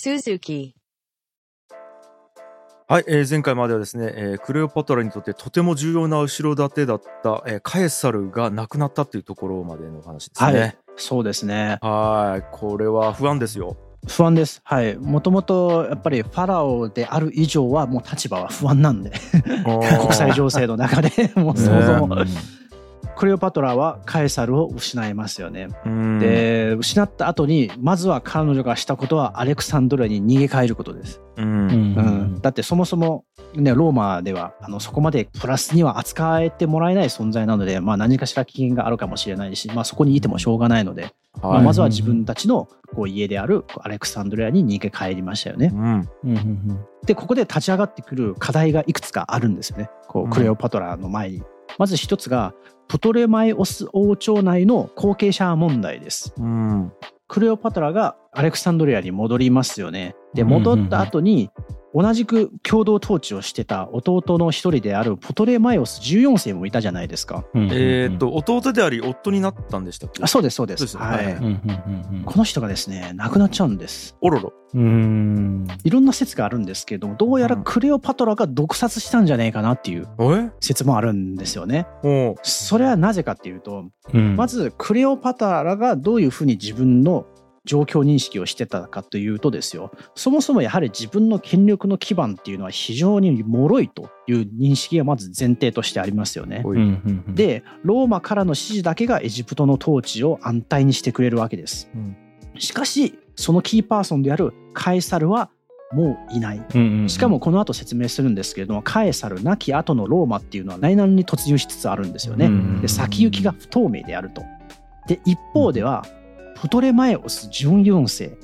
Suzuki. はい、えー前回まではですね、えークレオパトラにとってとても重要な後ろ盾だった、えーカエサルが亡くなったっていうところまでのお話ですはいね。。そうですね。はい、これは不安ですよ。不安です。はい。もともとやっぱりファラオである以上はもう立場は不安なんで、国際情勢の中でもうそもそも、クレオパトラはカエサルを失いますよね。うん。で、失った後に、まずは彼女がしたことはアレクサンドリアに逃げ帰ることです。うん。うん、だってそもそも、ね、ローマではあのそこまでプラスには扱えてもらえない存在なので、まあ、何かしら危険があるかもしれないし、まあ、そこにいてもしょうがないので、まあ、はいまずは自分たちのこう家であるアレクサンドリアに逃げ帰りましたよね。う。ん。でここで立ち上がってくる課題がいくつかあるんですよね。こうん。うクレオパトラの前に。まず一つがプトレマイオス王朝内の後継者問題です。うんクレオパトラがアレクサンドリアに戻りますよね。で戻った後に同じく共同統治をしてた弟の一人であるプトレマイオス14世もいたじゃないですか。えーっと弟であり夫になったんでしたっけ？あそうですそうです。そうですはい。はいこの人がですね亡くなっちゃうんです。おろろ。うん。いろんな説があるんですけどもどうやらクレオパトラが毒殺したんじゃねえかなっていうえ？説もあるんですよね。それはなぜかっていうとうん。まずクレオパトラがどういうふうに自分の状況認識をしてたかというとですよそもそもやはり自分の権力の基盤っていうのは非常に脆いという認識がまず前提としてありますよね。でローマからの指示だけがエジプトの統治を安泰にしてくれるわけです。うんしかしそのキーパーソンであるカエサルはもういない。うんうんうんしかもこの後説明するんですけれどもカエサル亡き後のローマっていうのは内乱に突入しつつあるんですよね。うんで先行きが不透明であると。で一方ではプトレマイオス14世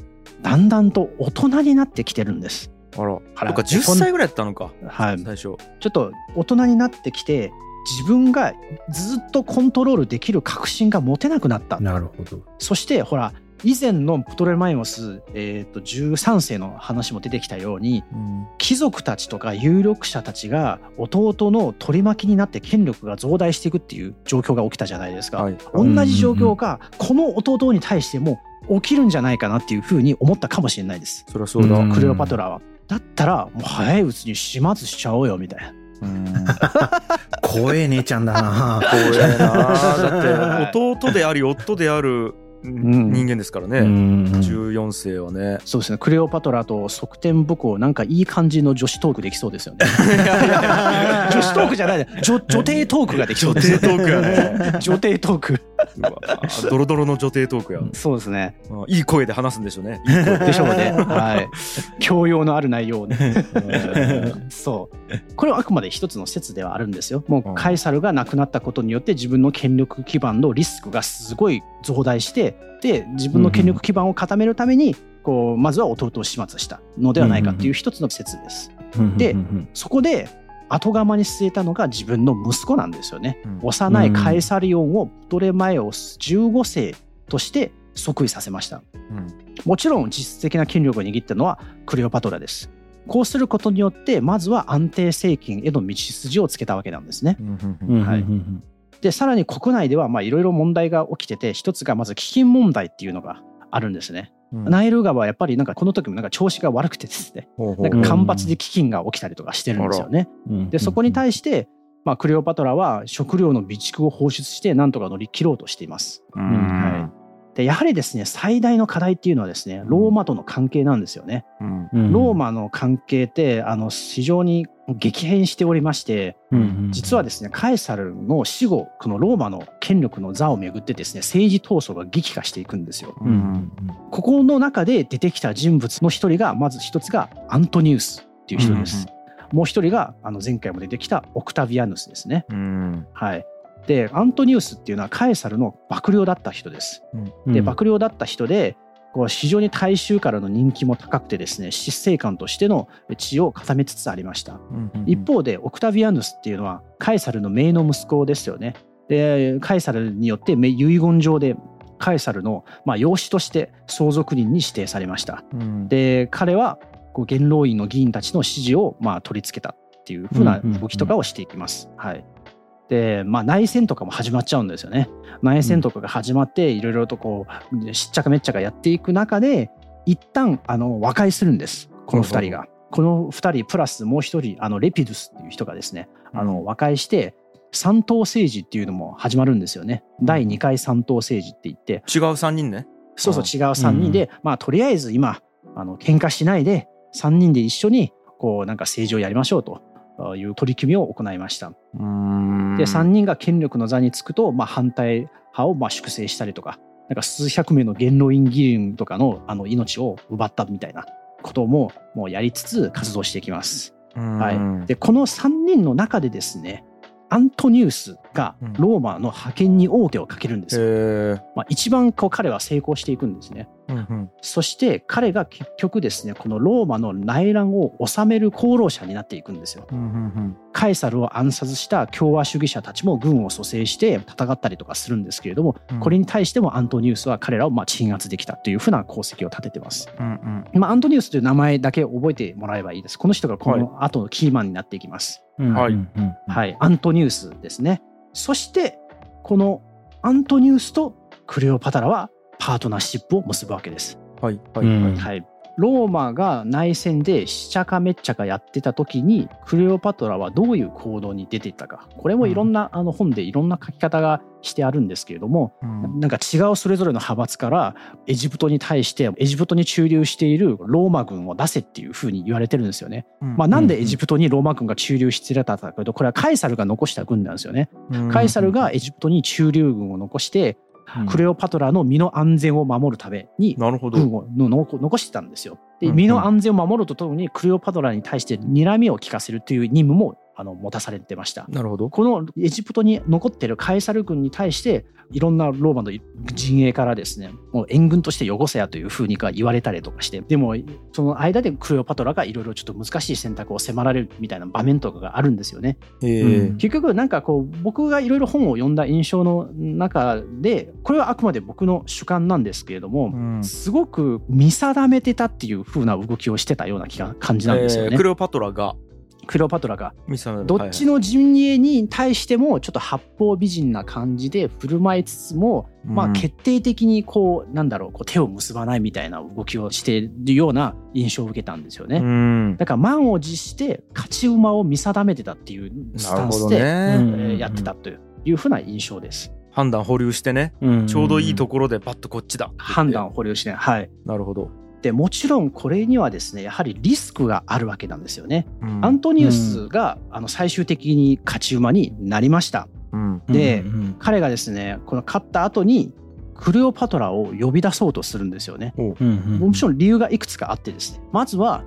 だんだんと大人になってきてるんです。あら。あらか10歳ぐらいやったのかはい、最初。ちょっと大人になってきて自分がずっとコントロールできる確信が持てなくなった。なるほどそしてほら以前のプトレマイオス、えー、と13世の話も出てきたようにうん貴族たちとか有力者たちが弟の取り巻きになって権力が増大していくっていう状況が起きたじゃないですか。はい。同じ状況がこの弟に対しても起きるんじゃないかなっていうふうに思ったかもしれないです。そりゃそうだ。うんクレオパトラは。だったらもう早いうちに始末しちゃおうよみたいな。うん 怖え姉ちゃんだな光栄な だって 弟であり夫であるん人間ですからね、うん14世はねそうですね。クレオパトラと側転武功なんかいい感じの女子トークできそうですよね。女子トークじゃないね。女女帝トークができそうです女帝トークやね女帝トーク。ドロドロの女帝トークや、そうですね。あいい声で話すんでしょうねいい声でしょうね。はい。教養のある内容をね。そう。これはあくまで一つの説ではあるんですよ。もうカエサルが亡くなったことによって自分の権力基盤のリスクがすごい増大して、で、自分の権力基盤を固めるために、こう、まずは弟を始末したのではないかっていう一つの説です。でそこで、後釜に据えたのが自分の息子なんですよね。うん。幼いカエサリオンをプトレマイオス15世として即位させました。うん。もちろん実質的な権力を握ったのはクレオパトラです。こうすることによってまずは安定政権への道筋をつけたわけなんですね。はいでさらに国内ではまあいろいろ問題が起きてて一つがまず飢饉問題っていうのがあるん。ですね。うん。ナイル川はやっぱりなんかこの時もなんか調子が悪くてですね。ほうほう。なんか干ばつで飢饉が起きたりとかしてるんですよね。うん。でそこに対してまあクレオパトラは食料の備蓄を放出してなんとか乗り切ろうとしています。うん。はでやはりですね最大の課題っていうのはですねローマとの関係なんですよね。うん。うん。ローマの関係ってあの非常に激変しておりましてうんうん実はですねカエサルの死後このローマの権力の座をめぐってですね政治闘争が激化していくんですよ。うんうんここの中で出てきた人物の一人がまず一つがアントニウスっていう人です。もう一人があの前回も出てきたオクタビアヌスですね。うんはい。でアントニウスっていうのはカエサルの幕僚だった人です。で幕僚だった人でこう非常に大衆からの人気も高くてですね執政官としての地位を固めつつありました。うんうん一方でオクタビアヌスっていうのはカエサルの姪の息子ですよね。でカエサルによってめ遺言状でカエサルの、まあ、養子として相続人に指定されました。うんで彼はこう元老院の議員たちの支持をまあ取り付けたっていうふうなうんうんうん動きとかをしていきます。はい、で、まあ、内戦とかも始まっちゃうんですよね。内戦とかが始まっていろいろとこうしっちゃかめっちゃかやっていく中で一旦あの和解するんです。この2人が。この2人プラスもう1人あのレピドゥスっていう人がですねあの和解して三党政治っていうのも始まるんですよね。第2回三党政治って言って。違う3人ね。そうそう違う3人で、まあとりあえず今あの喧嘩しないで3人で一緒にこうなんか政治をやりましょうという取り組みを行いました。で3人が権力の座につくと、まあ、反対派をまあ粛清したりとかなんか数百名の元老院議員とかのあの命を奪ったみたいなことももうやりつつ活動していきます。はい、でこの3人の中でですねアントニウスがうんローマの派遣に王手をかけるんですよ。へえまあ、一番こう彼は成功していくんですね。うんうんそして彼が結局ですねこのローマの内乱を治める功労者になっていくんですよ。うんうんカエサルを暗殺した共和主義者たちも軍を蘇生して戦ったりとかするんですけれども、うんこれに対してもアントニウスは彼らをまあ鎮圧できたというふうな功績を立ててます。うんうんまあ、アントニウスという名前だけ覚えてもらえばいいです。この人がこの後のキーマンになっていきます。はいうんうんはい、アントニウスですね。そしてこのアントニウスとクレオパトラはパートナーシップを結ぶわけです。はいはいうん。はい。はい、ローマが内戦でしちゃかめっちゃかやってた時にクレオパトラはどういう行動に出ていったか。これもいろんな、あの本でいろんな書き方がしてあるんですけれどもうん。なんか違うそれぞれの派閥からエジプトに対してエジプトに駐留しているローマ軍を出せっていうふうに言われてるんですよね。まあ、なんでエジプトにローマ軍が駐留してたかというとこれはカエサルが残した軍なんですよね。カエサルがエジプトに駐留軍を残してクレオパトラの身の安全を守るために軍を残してたんですよ。で身の安全を守るとともにクレオパトラに対して睨みを利かせるという任務もあの持たされてました。なるほどこのエジプトに残ってるカエサル軍に対していろんなローマの陣営からですねもう援軍として汚せやというふうにか言われたりとかしてでもその間でクレオパトラがいろいろちょっと難しい選択を迫られるみたいな場面とかがあるんですよね。へえうん結局なんかこう僕がいろいろ本を読んだ印象の中でこれはあくまで僕の主観なんですけれども、うんすごく見定めてたっていう風な動きをしてたような気が感じなんですよね。えークレオパトラがクレオパトラがどっちの陣営に対してもちょっと八方美人な感じで振る舞いつつも、まあ決定的にこうなんだろうこう手を結ばないみたいな動きをしているような印象を受けたんですよね。うん。だから満を持して勝ち馬を見定めてたっていうスタンスで、うんね。えーやってたというふうな印象です。判断保留してね。うん。ちょうどいいところでバッとこっちだ判断を保留して、はい。なるほどでもちろんこれにはですねやはりリスクがあるわけなんですよね。うん。アントニウスが、あの最終的に勝ち馬になりました。うん。でうんうん彼がですねこの勝った後にクレオパトラを呼び出そうとするんですよね。もちろん理由がいくつかあってですね。まずは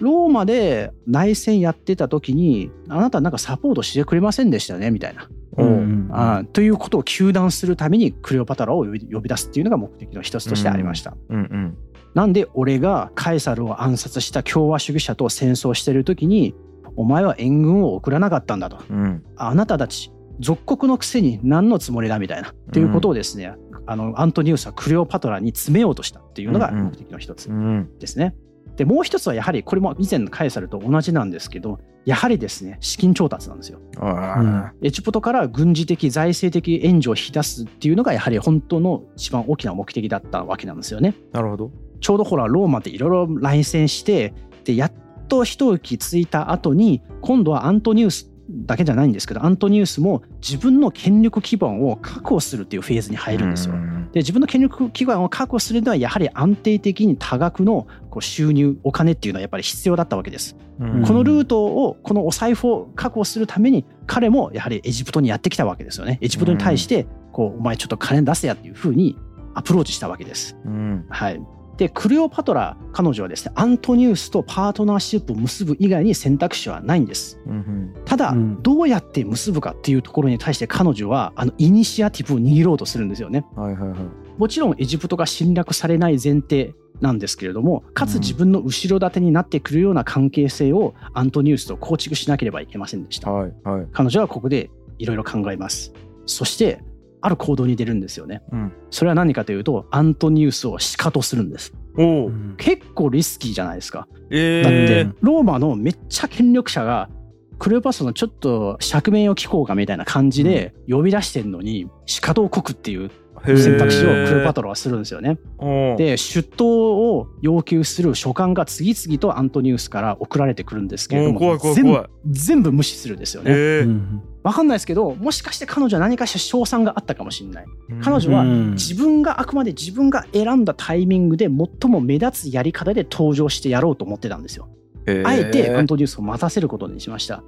ローマで内戦やってた時にあなたなんかサポートしてくれませんでしたねみたいな、う。んうんあーということを糾弾するためにクレオパトラを呼び呼び出すっていうのが目的の一つとしてありました。うんうんなんで俺がカエサルを暗殺した共和主義者と戦争してる時にお前は援軍を送らなかったんだと。うん。あなたたち属国のくせに何のつもりだみたいな。っていうことをですね、あのアントニウスはクレオパトラに詰めようとしたっていうのがうんうん。目的の一つうん。ですね。でもう一つはやはりこれも以前のカエサルと同じなんですけどやはりですね資金調達なんですよ。あエジプトから軍事的財政的援助を引き出すっていうのがやはり本当の一番大きな目的だったわけなんですよね。ーなるほどちょうどほらローマっていろいろ来戦してでやっと一息ついた後に今度はアントニウスだけじゃないんですけどアントニウスも自分の権力基盤を確保するっていうフェーズに入るんですよ。うんで自分の権力基盤を確保するのはやはり安定的に多額のこう収入お金っていうのはやっぱり必要だったわけです。うんこのルートをこのお財布を確保するために彼もやはりエジプトにやってきたわけですよね。エジプトに対してこうお前ちょっと金出せやっていうふうにアプローチしたわけです。うんはい。で、クレオパトラ、彼女はですね、アントニウスとパートナーシップを結ぶ以外に選択肢はないんです。うんただ、うんどうやって結ぶかっていうところに対して彼女は、あの、イニシアティブを握ろうとするんですよね。はいはいはいもちろんエジプトが侵略されない前提なんですけれども、かつ自分の後ろ盾になってくるような関係性をアントニウスと構築しなければいけませんでした。はいはい彼女はここでいろいろ考えます。そして、ある行動に出るんですよね。うんそれは何かというと、アントニウスをシカトするんです。結構リスキーじゃないですか。えだってーローマのめっちゃ権力者がクレオパスのちょっと釈明を聞こうかみたいな感じで呼び出してんのにシカトをこくっていう選択肢をクレオパトラはするんですよね。うんで出頭を要求する書簡が次々とアントニウスから送られてくるんですけれども全部無視するんですよね。へえうんわかんないですけどもしかして彼女は何かしら賞賛があったかもしれない。彼女はうん自分があくまで自分が選んだタイミングで最も目立つやり方で登場してやろうと思ってたんですよ。あえてアントニウスを待たせることにしました。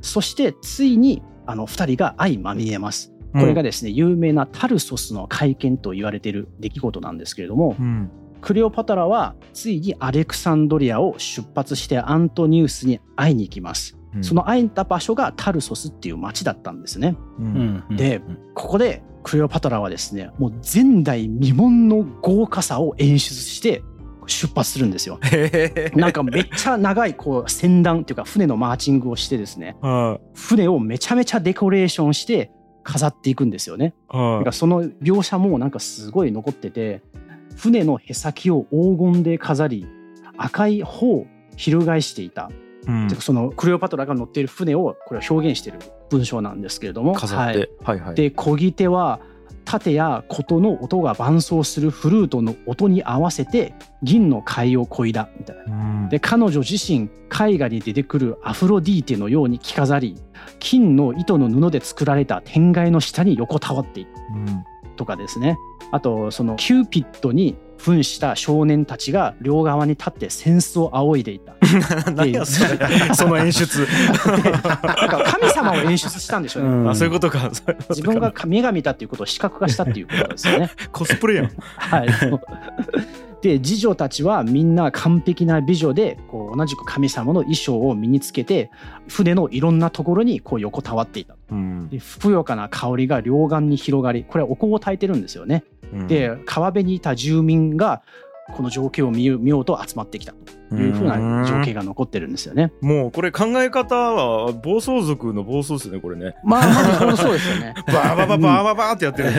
そしてついにあの2人が相まみえます。これがですね、有名なタルソスの会見と言われている出来事なんですけれども、うんクレオパトラはついにアレクサンドリアを出発してアントニウスに会いに行きます。うん。その会えた場所がタルソスっていう町だったんですね。ううん。ん。でここでクレオパトラはですね、もう前代未聞の豪華さを演出して出発するんですよ。なんかめっちゃ長いこう船団ってい。うか船のマーチングをしてですね、は船をめちゃめちゃデコレーションして飾っていくんですよね。なんかその描写もなんかすごい残ってて船のへさきを黄金で飾り赤い帆を翻していた、いうん。そのクレオパトラが乗っている船をこれを表現している文章なんですけれども。飾って。はい。はいで漕ぎ手は盾や琴の音が伴奏するフルートの音に合わせて銀の櫂を漕いだみたいな。うん。で彼女自身絵画に出てくるアフロディーテのように着飾り金の糸の布で作られた天蓋の下に横たわっているうん。とかですね。あとそのキューピッドに扮した少年たちが両側に立って扇子を扇いでいた。何やそれ。その演出。なんか神様を演出したんでしょうね、うん。あそういうことか。自分が女神だっていうことを視覚化したっていうことですよね。コスプレやん。はい。で次女たちはみんな完璧な美女でこう同じく神様の衣装を身につけて船のいろんなところにこう横たわっていた。うん。でふくよかな香りが両岸に広がりこれはお香を焚いてるんですよね。うんで川辺にいた住民がこの情景を見ようと集まってきたと。いうふうな情景が残ってるんですよね。もうこれ考え方は暴走族の暴走ですねこれね。まあまずこのそうですよね。バーバババーババーってやってる。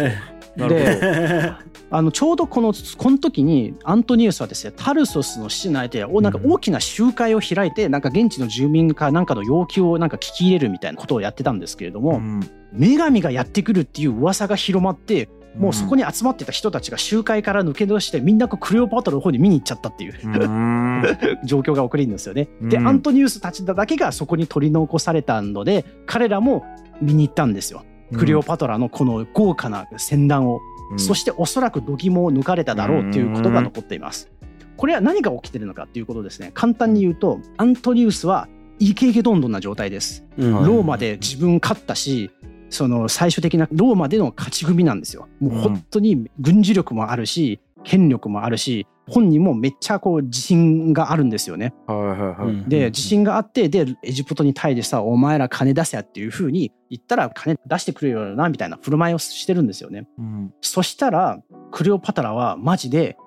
であのちょうどこのこの時にアントニウスはですねタルソスの市内でおなんか大きな集会を開いてなんか現地の住民かなんかの要求をなんか聞き入れるみたいなことをやってたんですけれども、うん。女神がやってくるっていう噂が広まってもうそこにに集まってた人たちが集会から抜け出してみんなこうクレオパトラの方に見に行っちゃったっていううん 状況が起こるんですよね。で、うんアントニウスたちだけがそこに取り残されたので彼らも見に行ったんですよ。クレオパトラのこの豪華な船団を、うんそしておそらく度肝を抜かれただろうということが残っています。これは何が起きてるのかっていうことですね。簡単に言うとアントニウスはイケイケどんどんな状態です。ローマで自分勝ったしその最終的なローマでの勝ち組なんですよ。もう本当に軍事力もあるし権力もあるし本人もめっちゃこう自信があるんですよね。はいはいはいうんで自信があってでエジプトに対してさ「お前ら金出せや」っていう風に言ったら金出してくれるよなみたいな振る舞いをしてるんですよね。うんそしたらクレオパトラはマジで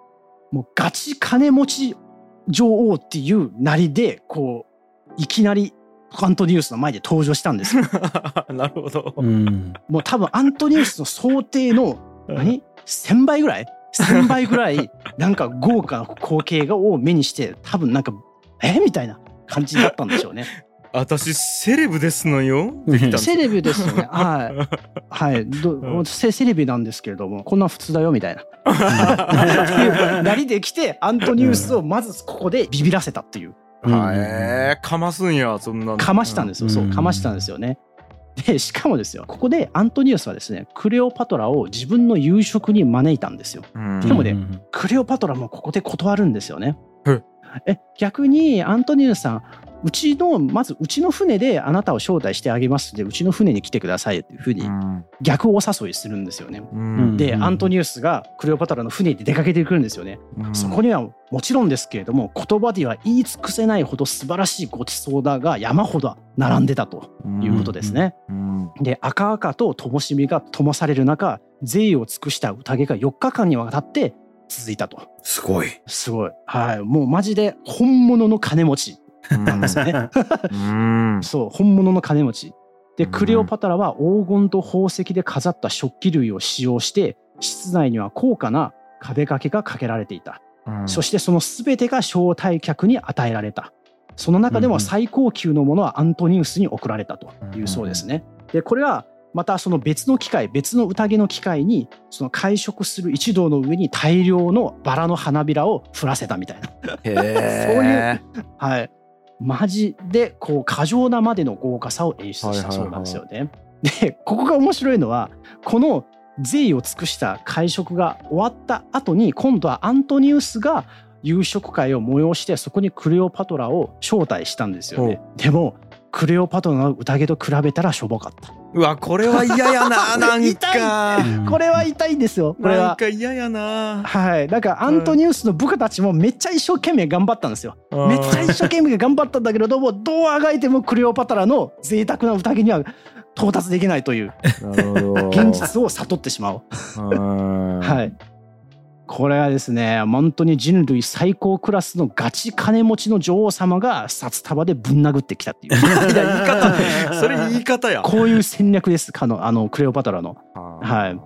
もうガチ金持ち女王っていうなりでこういきなりアントニウスの前で登場したんですよ。なるほどうんもう多分アントニウスの想定の何？1000倍ぐらい？1000倍ぐらいなんか豪華な光景がを目にして多分なんかえ？みたいな感じだったんでしょうね。私セレブですのよセレブですよね。はい。はい。どうんセセレブなんですけれども、こんなん普通だよみたいな。っていうなりできて、アントニウスをまずここでビビらせたっていう。はかますんやそんなかましたんですよ。そうう、んかましたんですよね。で、しかもですよ、ここでアントニウスはですね、クレオパトラを自分の夕食に招いたんですよ。うんでもねうんクレオパトラもここで断るんですよねえ。え逆にアントニウスさんうちのまずうちの船であなたを招待してあげますのでうちの船に来てくださいっていうふうにうん逆お誘いするんですよね。うんで、うんアントニウスがクレオパトラの船に出かけてくるんですよね。うんそこにはもちろんですけれども言葉では言い尽くせないほど素晴らしいごちそうだが山ほど並んでたということですね。うんで赤々と灯火が灯される中贅を尽くした宴が4日間にわたって続いたと。すごい。すごい。はい。もうマジで本物の金持ちなんですよね。うん そう、本物の金持ち。で、うんクレオパトラは黄金と宝石で飾った食器類を使用して、室内には高価な壁掛けがかけられていた。うんそしてその全てが招待客に与えられた。その中でも最高級のものはアントニウスに贈られたというそうですね。で、これはまたその別の機械別の宴の機械にその会食する一同の上に大量のバラの花びらを降らせたみたいなへえ はいマジでこう過剰なまでの豪華さを演出したそうなんですよね。でここが面白いのはこの善意を尽くした会食が終わった後に今度はアントニウスが夕食会を催してそこにクレオパトラを招待したんですよね。でもクレオパトラの宴と比べたらしょぼかった。うわこれは嫌やな なんかうんこれは痛いんですよ。これなんは。か嫌やなはい。だからアントニウスの部下たちもめっちゃ一生懸命頑張ったんですよ。めっちゃ一生懸命頑張ったんだけれどもどうあがいてもクレオパトラの贅沢な宴には到達できないという 現実を悟ってしまう。ははい。これはですね本当に人類最高クラスのガチ金持ちの女王様が札束でぶん殴ってきたっていう。いや言い方それ言い方や。こういう戦略ですかのあのクレオパトラの。はい。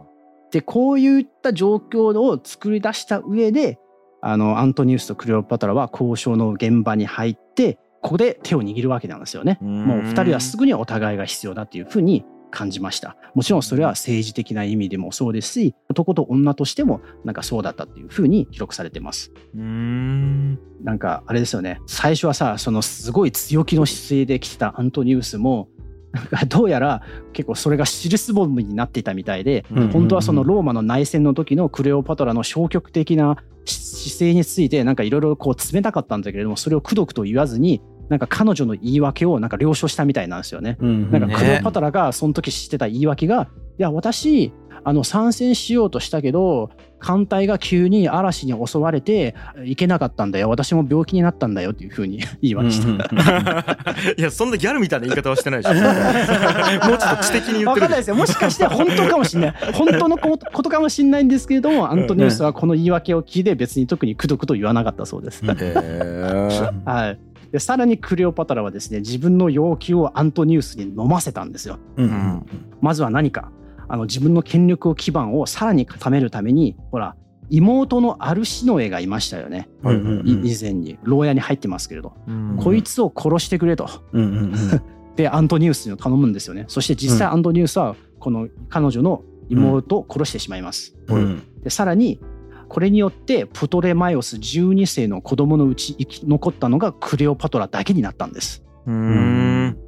でこういった状況を作り出した上であのアントニウスとクレオパトラは交渉の現場に入ってここで手を握るわけなんですよね。もう2人はすぐにお互いが必要だっていうふうに感じました。もちろんそれは政治的な意味でもそうですし男と女としてもなんかそうだったっていうふうに記録されてます。うーんなんかあれですよね最初はさそのすごい強気の姿勢で来てたアントニウスもなんかどうやら結構それがシスボムになっていたみたいでうん本当はそのローマの内戦の時のクレオパトラの消極的な姿勢についてなんかいろいろこう冷たかったんだけれどもそれをくどくと言わずになんか彼女の言い訳をなんか了承したみたいなんですよね。うんなんかね。クレオパトラがその時知ってた言い訳が「いや私あの参戦しようとしたけど艦隊が急に嵐に襲われて行けなかったんだよ。私も病気になったんだよ」っていうふうに 言いました。うんうん。いやそんなギャルみたいな言い方はしてないでしょ。もうちょっと知的に言ってるわかんないですよ。もしかして本当かもしれない。本当のことかもしれないんですけれどもアントニウスはこの言い訳を聞いて別に特にくどくと言わなかったそうです。うん。へえはいでさらにクレオパトラはですね自分の要求をアントニウスに飲ませたんですよ。うんうんまずは何か。あの自分の権力を基盤をさらに固めるためにほら妹のアルシノエがいましたよね、うんうんうんい以前に。牢屋に入ってますけれど、うん。こいつを殺してくれと。うんうんうん。でアントニウスに頼むんですよね。そして実際アントニウスはこの彼女の妹を殺してしまいます、うん。でさらにこれによってプトレマイオス12世の子供のうち生き残ったのがクレオパトラだけになったんですうん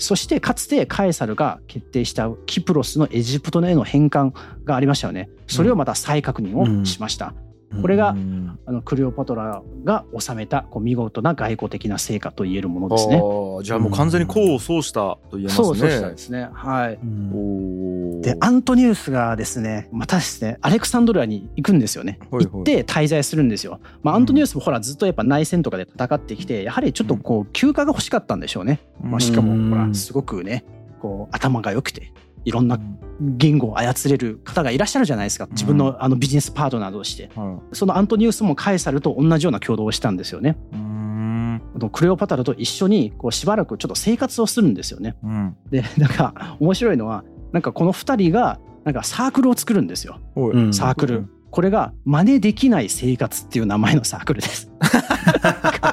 そしてかつてカエサルが決定したキプロスのエジプトへの返還がありましたよね。それをまた再確認をしました。これがあのクレオパトラが収めたこう見事な外交的な成果と言えるものですね。じゃあもう完全に功を奏したと言えますね。そうそうしたですね。はい。でアントニウスがですねまたですねアレクサンドリアに行くんですよね。はいはい行って滞在するんですよ。まあ、アントニウスもほらずっとやっぱ内戦とかで戦ってきてやはりちょっとこう休暇が欲しかったんでしょうね。まあ、しかうんもほらすごくねこう頭が良くていろんな言語を操れる方がいらっしゃるじゃないですか。自分のあのビジネスパートナーとしてはい。そのアントニウスもカエサルと同じような挙動をしたんですよね。クレオパトラと一緒にこうしばらくちょっと生活をするんですよね。うん。でなんか面白いのはなんかこの2人がなんかサークルを作るんですよ。サークル、うん。これが真似できない生活っていう名前のサークルです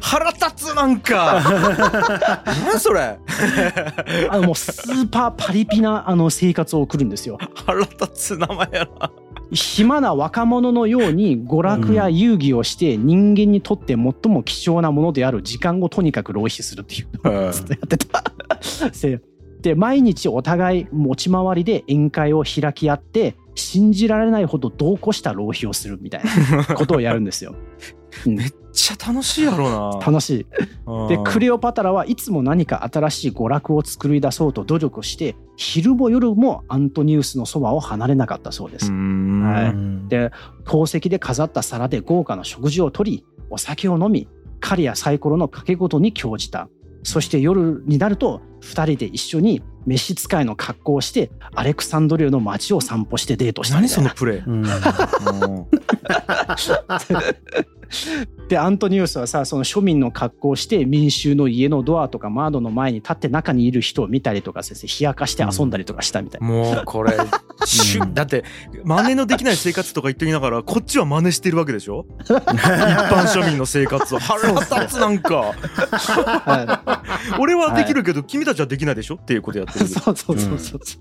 腹立つなんか。何それ。あのもうスーパーパリピなあの生活を送るんですよ。腹立つ名前やな。暇な若者のように娯楽や遊戯をして人間にとって最も貴重なものである時間をとにかく浪費するっていう。のを ずっとやってた。せで毎日お互い持ち回りで宴会を開き合って信じられないほど度を越した浪費をするみたいなことをやるんですよ。うんめっちゃ楽しいやろうな楽しい。でクレレオパトラはいつも何か新しい娯楽を作り出そうと努力して昼も夜もアントニウスのそばを離れなかったそうです。はいうんで宝石で飾った皿で豪華な食事をとりお酒を飲み狩りやサイコロの掛け事に興じたそして夜になると2人で一緒に召使いの格好をしてアレクサンドリアの街を散歩してデートした何そのプレイ？うん。うん。でアントニウスはさその庶民の格好をして民衆の家のドアとか窓の前に立って中にいる人を見たりとかですね冷やかして遊んだりとかしたみたいな、もうこれ、だって真似のできない生活とか言ってきながらこっちは真似してるわけでしょ？一般庶民の生活を。腹立つなんか。は俺はできるけど君たちはできないでしょっていうことやテレビそうそうそうそう。そう。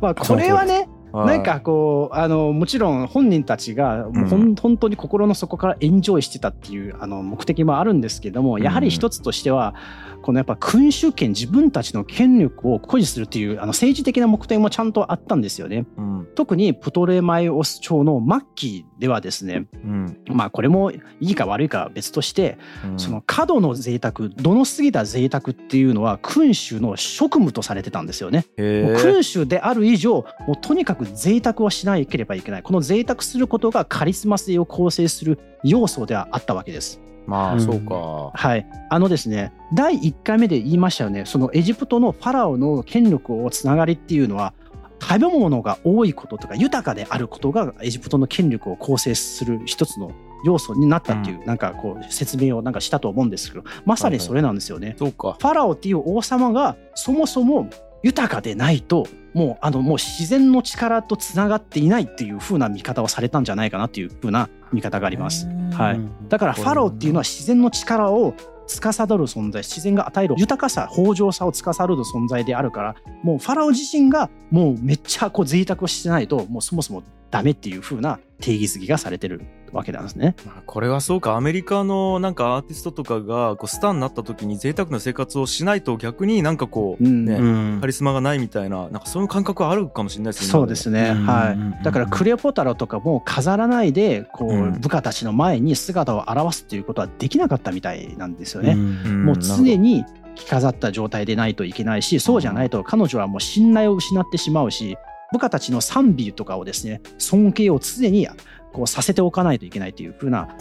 まあこれはね、なんかこうあのもちろん本人たちがもうほん、本当に心の底からエンジョイしてたっていうあの目的もあるんですけどもやはり一つとしては、このやっぱ君主権自分たちの権力を誇示するっていうあの政治的な目的もちゃんとあったんですよね。うん特にプトレマイオス朝の末期ではですねうんまあこれもいいか悪いかは別としてうんその過度の贅沢度の過ぎた贅沢っていうのは君主の職務とされてたんですよね。君主である以上もうとにかく贅沢をしなければいけないこの贅沢することがカリスマ性を構成する要素ではあったわけです。まあそうか。はい、あのですね第1回目で言いましたよね。そのエジプトのファラオの権力をつながりっていうのは食べ物が多いこととか豊かであることがエジプトの権力を構成する一つの要素になったっていう、なんかこう説明をなんかしたと思うんですけどまさにそれなんですよね。そうか。ファラオっていう王様がそもそも豊かでないともうあのもう自然の力とつながっていないっていう風な見方をされたんじゃないかなっていう風な見方があります。はい、だからファラオっていうのは自然の力を司る存在自然が与える豊かさ豊穣さを司る存在であるからもうファラオ自身がもうめっちゃこう贅沢をしてないともうそもそもダメっていう風な定義づけがされてるわけなんですね。まあこれはそうか。アメリカのなんかアーティストとかがこうスターになった時に贅沢な生活をしないと逆になんかこう、うん。ねうん。カリスマがないみたいななんかそういう感覚はあるかもしれないですね。そうですね、うんはい。だからクレオポタラとかも飾らないでこう、うん。部下たちの前に姿を現すっていうことはできなかったみたいなんですよね。んもう常に着飾った状態でないといけないしそうじゃないと彼女はもう信頼を失ってしまうし部下たちの賛美とかをですね尊敬を常にこうさせておかないといけないというふうな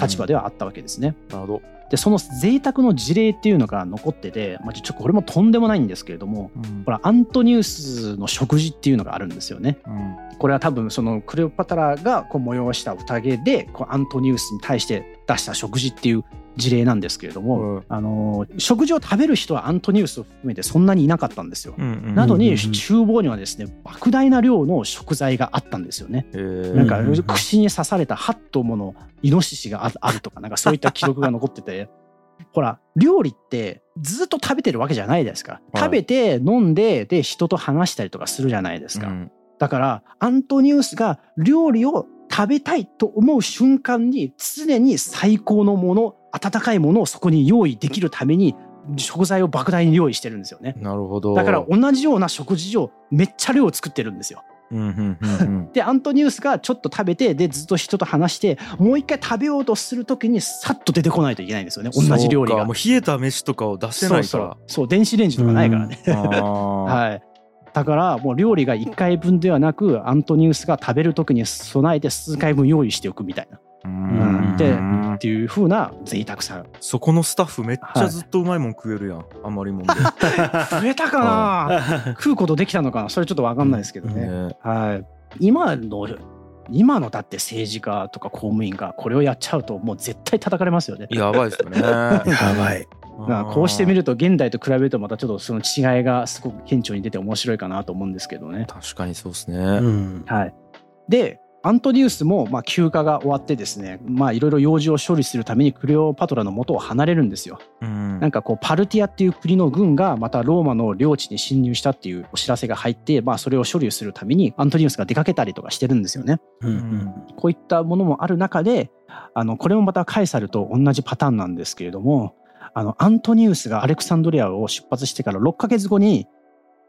立場ではあったわけですね。なるほど、でその贅沢の事例っていうのが残ってて、まあ、ちょっとこれもとんでもないんですけれどもうんほらアントニウスの食事っていうのがあるんですよね。うんこれは多分そのクレオパトラがこう催した宴でこうアントニウスに対して出した食事っていう事例なんですけれども、うんあのー食事を食べる人はアントニウスを含めてそんなにいなかったんですよ。なのに厨房にはですね莫大な量の食材があったんですよね。なんかうんうんうん串に刺された8頭ものイノシシがああるとかなんかそういった記録が残ってて ほら料理ってずっと食べてるわけじゃないですか。はい食べて飲んでで人と話したりとかするじゃないですか。うんだからアントニウスが料理を食べたいと思う瞬間に常に最高のもの温かいものをそこに用意できるために食材を莫大に用意してるんですよね。なるほどだから同じような食事をめっちゃ量作ってるんですよ。でアントニウスがちょっと食べてでずっと人と話してもう一回食べようとする時にさっと出てこないといけないんですよね同じ料理がもう。冷えた飯とかを出せないからそう電子レンジとかないからね。はい。だからもう料理が1回分ではなくアントニウスが食べる時に備えて数回分用意しておくみたいなうんでうん。っていう風な贅沢さ。そこのスタッフめっちゃずっとうまいもん食えるやん、あんまりもんで、増えたかな。食うことできたのかな。それちょっと分かんないですけどね、ねはい。今の今のだって政治家とか公務員がこれをやっちゃうともう絶対叩かれますよね。やばいですよね。やばい。こうしてみると現代と比べるとまたちょっとその違いがすごく顕著に出て面白いかなと思うんですけどね。確かにそうですね、うん。はい、でアントニウスもまあ休暇が終わってですねまあいろいろ用事を処理するためにクレオパトラの元を離れるんですよ。うんなんかこうパルティアっていう国の軍がまたローマの領地に侵入したっていうお知らせが入って、まあ、それを処理するためにアントニウスが出かけたりとかしてるんですよね。ううんんこういったものもある中であのこれもまたカエサルと同じパターンなんですけれどもあのアントニウスがアレクサンドリアを出発してから6ヶ月後に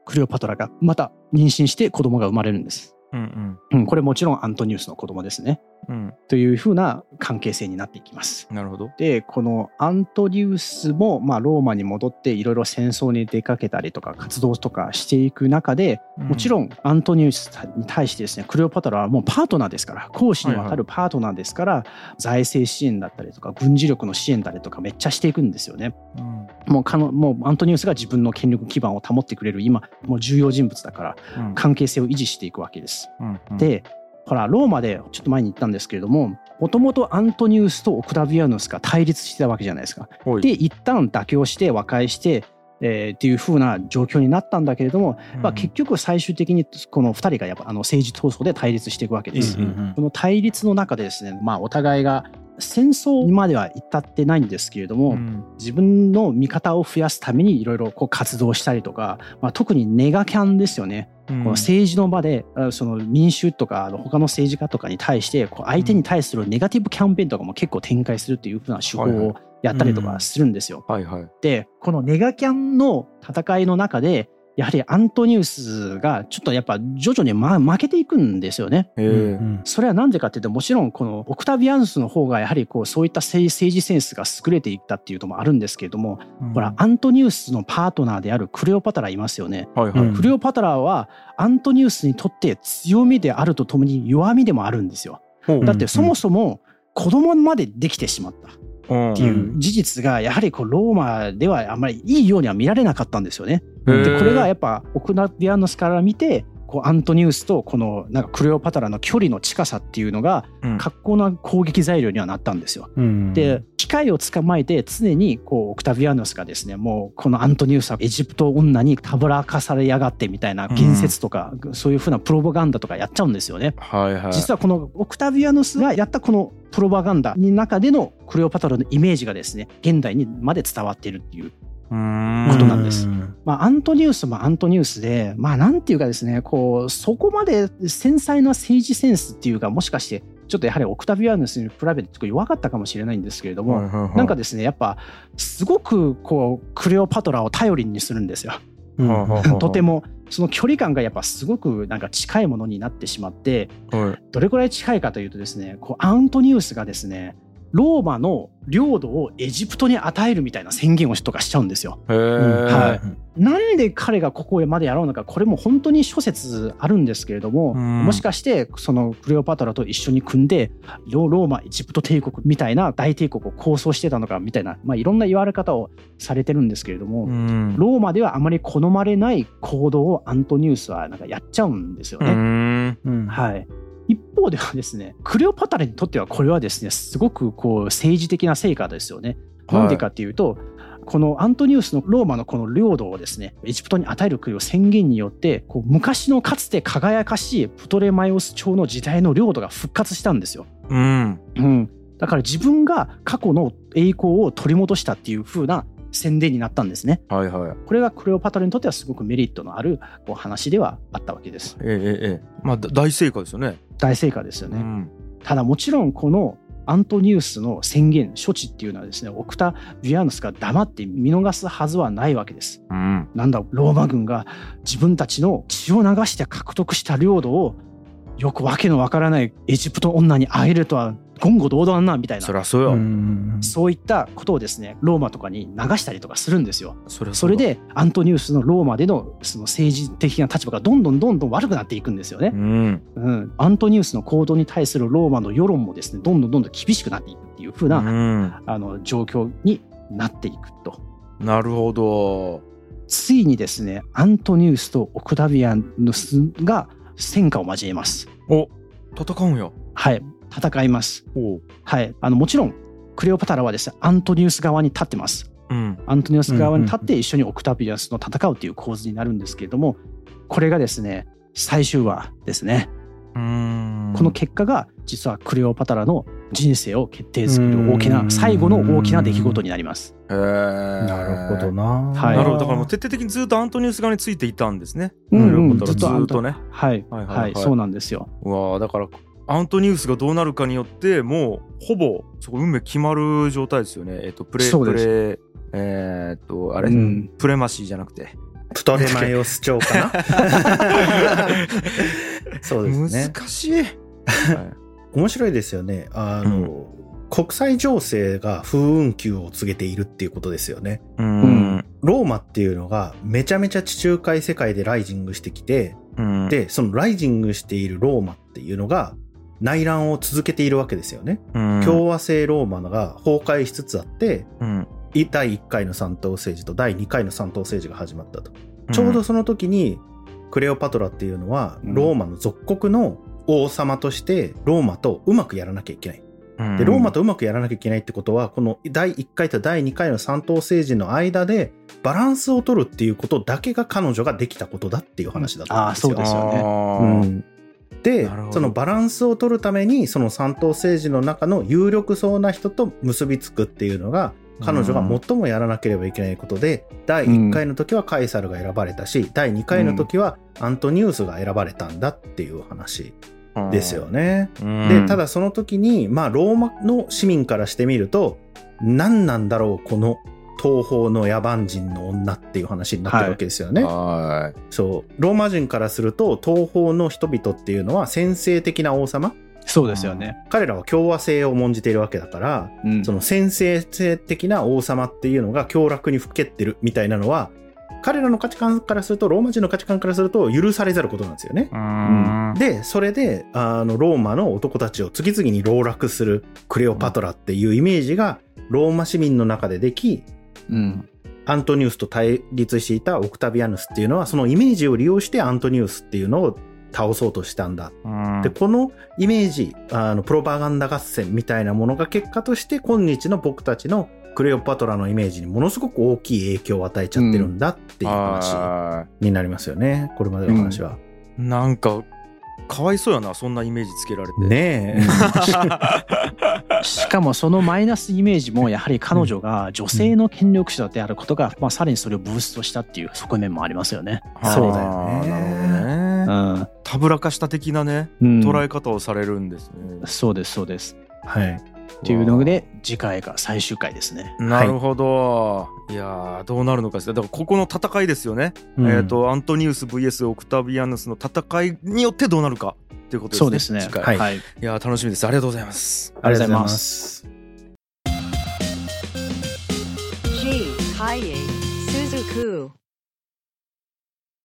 クレオパトラがまた妊娠して子供が生まれるんです。うんうん、これもちろんアントニウスの子供ですね。うん。というふうな関係性になっていきます。なるほど。でこのアントニウスも、まあ、ローマに戻っていろいろ戦争に出かけたりとか活動とかしていく中でもちろんアントニウスに対してですねクレオパトラはもうパートナーですから公使にわたるパートナーですから、財政支援だったりとか軍事力の支援だったりとかめっちゃしていくんですよね。うん。もうかのもうアントニウスが自分の権力基盤を保ってくれる今もう重要人物だからうん。関係性を維持していくわけです。でほらローマでちょっと前に言ったんですけれどももともとアントニウスとオクタビアヌスが対立してたわけじゃないですか。で一旦妥協して和解して、えーっていう風な状況になったんだけれども、まあ、結局最終的にこの2人がやっぱあの政治闘争で対立していくわけです。この対立の中でですね、まあ、お互いが戦争にまでは至ってないんですけれども、うん。自分の味方を増やすためにいろいろこう活動したりとか、まあ、特にネガキャンですよね、この政治の場であその民衆とか他の政治家とかに対してこう相手に対するネガティブキャンペーンとかも結構展開するっていうふうな手法をやったりとかするんですよ。でこのネガキャンの戦いの中でやはりアントニウスがちょっとやっぱ徐々に、ま、負けていくんですよね。それはなんでかっていうともちろんこのオクタビアヌスの方がやはりこうそういった政政治センスが優れていったっていうのもあるんですけれども、ほらアントニウスのパートナーであるクレオパトラいますよね。はいはい。うんクレオパトラはアントニウスにとって強みであるとともに弱みでもあるんですよ。だってそもそも子供までできてしまったっうんていう事実がやはりこうローマではあんまりいいようには見られなかったんですよね。でこれがやっぱオクタビアヌスから見てこうアントニウスとこのなんかクレオパトラの距離の近さっていうのがうん格好な攻撃材料にはなったんですよ。うんで機会を捕まえて常にこうオクタビアヌスがですねもうこのアントニウスはエジプト女にたぶらかされやがってみたいな言説とか、そういうふうなプロパガンダとかやっちゃうんですよね。はいはい。実はこのオクタビアヌスがやったこのプロパガンダの中でのクレオパトラのイメージがですね現代にまで伝わっているっていうことなんですうんまあ、アントニウスもアントニウスで、まあ、なんていうかですね、こう、そこまで繊細な政治センスっていうか、もしかして、ちょっとやはりオクタビアヌスに比べて弱かったかもしれないんですけれども、はいはいはい。なんかですね、やっぱ、すごく、こう、クレオパトラを頼りにするんですよ。とても、その距離感がやっぱすごくなんか近いものになってしまって、はい。どれくらい近いかというとですね、こうアントニウスがですね、ローマの領土をエジプトに与えるみたいな宣言をとかしちゃうんですよ。はい。なんで彼がここまでやろうのかこれも本当に諸説あるんですけれども、うん。もしかしてそのクレオパトラと一緒に組んでロローマエジプト帝国みたいな大帝国を構想してたのかみたいな、まあ、いろんな言われ方をされてるんですけれども、うん。ローマではあまり好まれない行動をアントニウスはなんかやっちゃうんですようね。はい一方ではですねクレオパトラにとってはこれはですねすごくこう政治的な成果ですよね。はいなんでかっていうと、このアントニウスのローマのこの領土をですねエジプトに与える国を宣言によってこう昔のかつて輝かしいプトレマイオス朝の時代の領土が復活したんですよ。うんうん、だから自分が過去の栄光を取り戻したっていう風な宣伝になったんですね。はいはいこれがクレオパトラにとってはすごくメリットのあるこう話ではあったわけです。ええええええまあだ大成功ですよね大成果ですよね。うんただもちろんこのアントニウスの宣言処置っていうのはですねオクタビアヌスが黙って見逃すはずはないわけです。うんなんだローマ軍が自分たちの血を流して獲得した領土をよくわけのわからないエジプト女に会えるとは言語道断なみたいな。そりゃそうよ、うん。そういったことをですねローマとかに流したりとかするんですよ。そりゃそうれでアントニウスのローマでのその政治的な立場がどんどんどんどん悪くなっていくんですよね。う。ん。うん、アントニウスの行動に対するローマの世論もですねどんどんどんどん厳しくなっていくっていう風な、うん。あの状況になっていくと。なるほど。ついにですねアントニウスとオクタビアヌスが戦火を交えます。お戦うんや。はい戦います。はい。あのもちろんクレオパトラはですねアントニウス側に立ってます。うん。アントニウス側に立って一緒にオクタビアヌスの戦うっていう構図になるんですけれどもこれがですね最終話ですね。うん。この結果が実はクレオパトラの人生を決定づける大きな最後の大きな出来事になります。へえなるほどな。はい。なるほど。だからもう徹底的にずっとアントニウス側についていたんですね。うんうん。ずっとずっとね。はいはいはいはい。はい。そうなんですよ。うわーだからアントニウスがどうなるかによってもうほぼそこ運命決まる状態ですよね。えっ、とプレプレえーっとあれ、うん。プレマシーじゃなくて。プトレマイオス朝かな？そうですね。難しい、はい。面白いですよね。あの、国際情勢が風雲球を告げているっていうことですよね。うん。ローマっていうのがめちゃめちゃ地中海世界でライジングしてきて、うん。で、そのライジングしているローマっていうのが内乱を続けているわけですよね。うん共和制ローマが崩壊しつつあって、うんい第1回の三党政治と第2回の三党政治が始まったと。ちょうどその時にクレオパトラっていうのはうんローマの属国の王様としてローマとうまくやらなきゃいけない。うんで、ローマとうまくやらなきゃいけないってことは、この第1回と第2回の三党政治の間でバランスを取るっていうことだけが彼女ができたことだっていう話だったんですよ。あーそうですよねでそのバランスを取るためにその三党政治の中の有力そうな人と結びつくっていうのが彼女が最もやらなければいけないことで、第1回の時はカエサルが選ばれたし、第2回の時はアントニウスが選ばれたんだっていう話ですよね。うん。でただその時にまあローマの市民からしてみると何なんだろうこの東方の野蛮人の女っていう話になってるわけですよね。はそうローマ人からすると東方の人々っていうのは先制的な王様？そうですよね。彼らは共和制を重んじているわけだから、うんその先制的な王様っていうのが凶楽にふけってるみたいなのは彼らの価値観からするとローマ人の価値観からすると許されざることなんですよねい。。うんでそれであのローマの男たちを次々に籠絡するクレオパトラっていうイメージがローマ市民の中でできうん。アントニウスと対立していたオクタビアヌスっていうのはそのイメージを利用してアントニウスっていうのを倒そうとしたんだ。うんでこのイメージあのプロパガンダ合戦みたいなものが結果として今日の僕たちのクレオパトラのイメージにものすごく大きい影響を与えちゃってるんだっていう話はになりますよねこれまでの話は。いなんかかわいそうやなそんなイメージつけられて。ねえ。しかもそのマイナスイメージもやはり彼女が女性の権力者であることが、まあ、さらにそれをブーストしたっていう側面もありますよね。そうだよねなるほどね。うんたぶらかした的なねうん捉え方をされるんですね。そうですそうです。はい。っていうので次回が最終回ですね。なるほど、い、やーどうなるのかですねだからここの戦いですよね、うんえっ、とアントニウス VS オクタビアヌスの戦いによってどうなるかっていうことですねそうですね。次回はいはい。いやー楽しみですありがとうございますありがとうございます。G. Kaye Suzuku.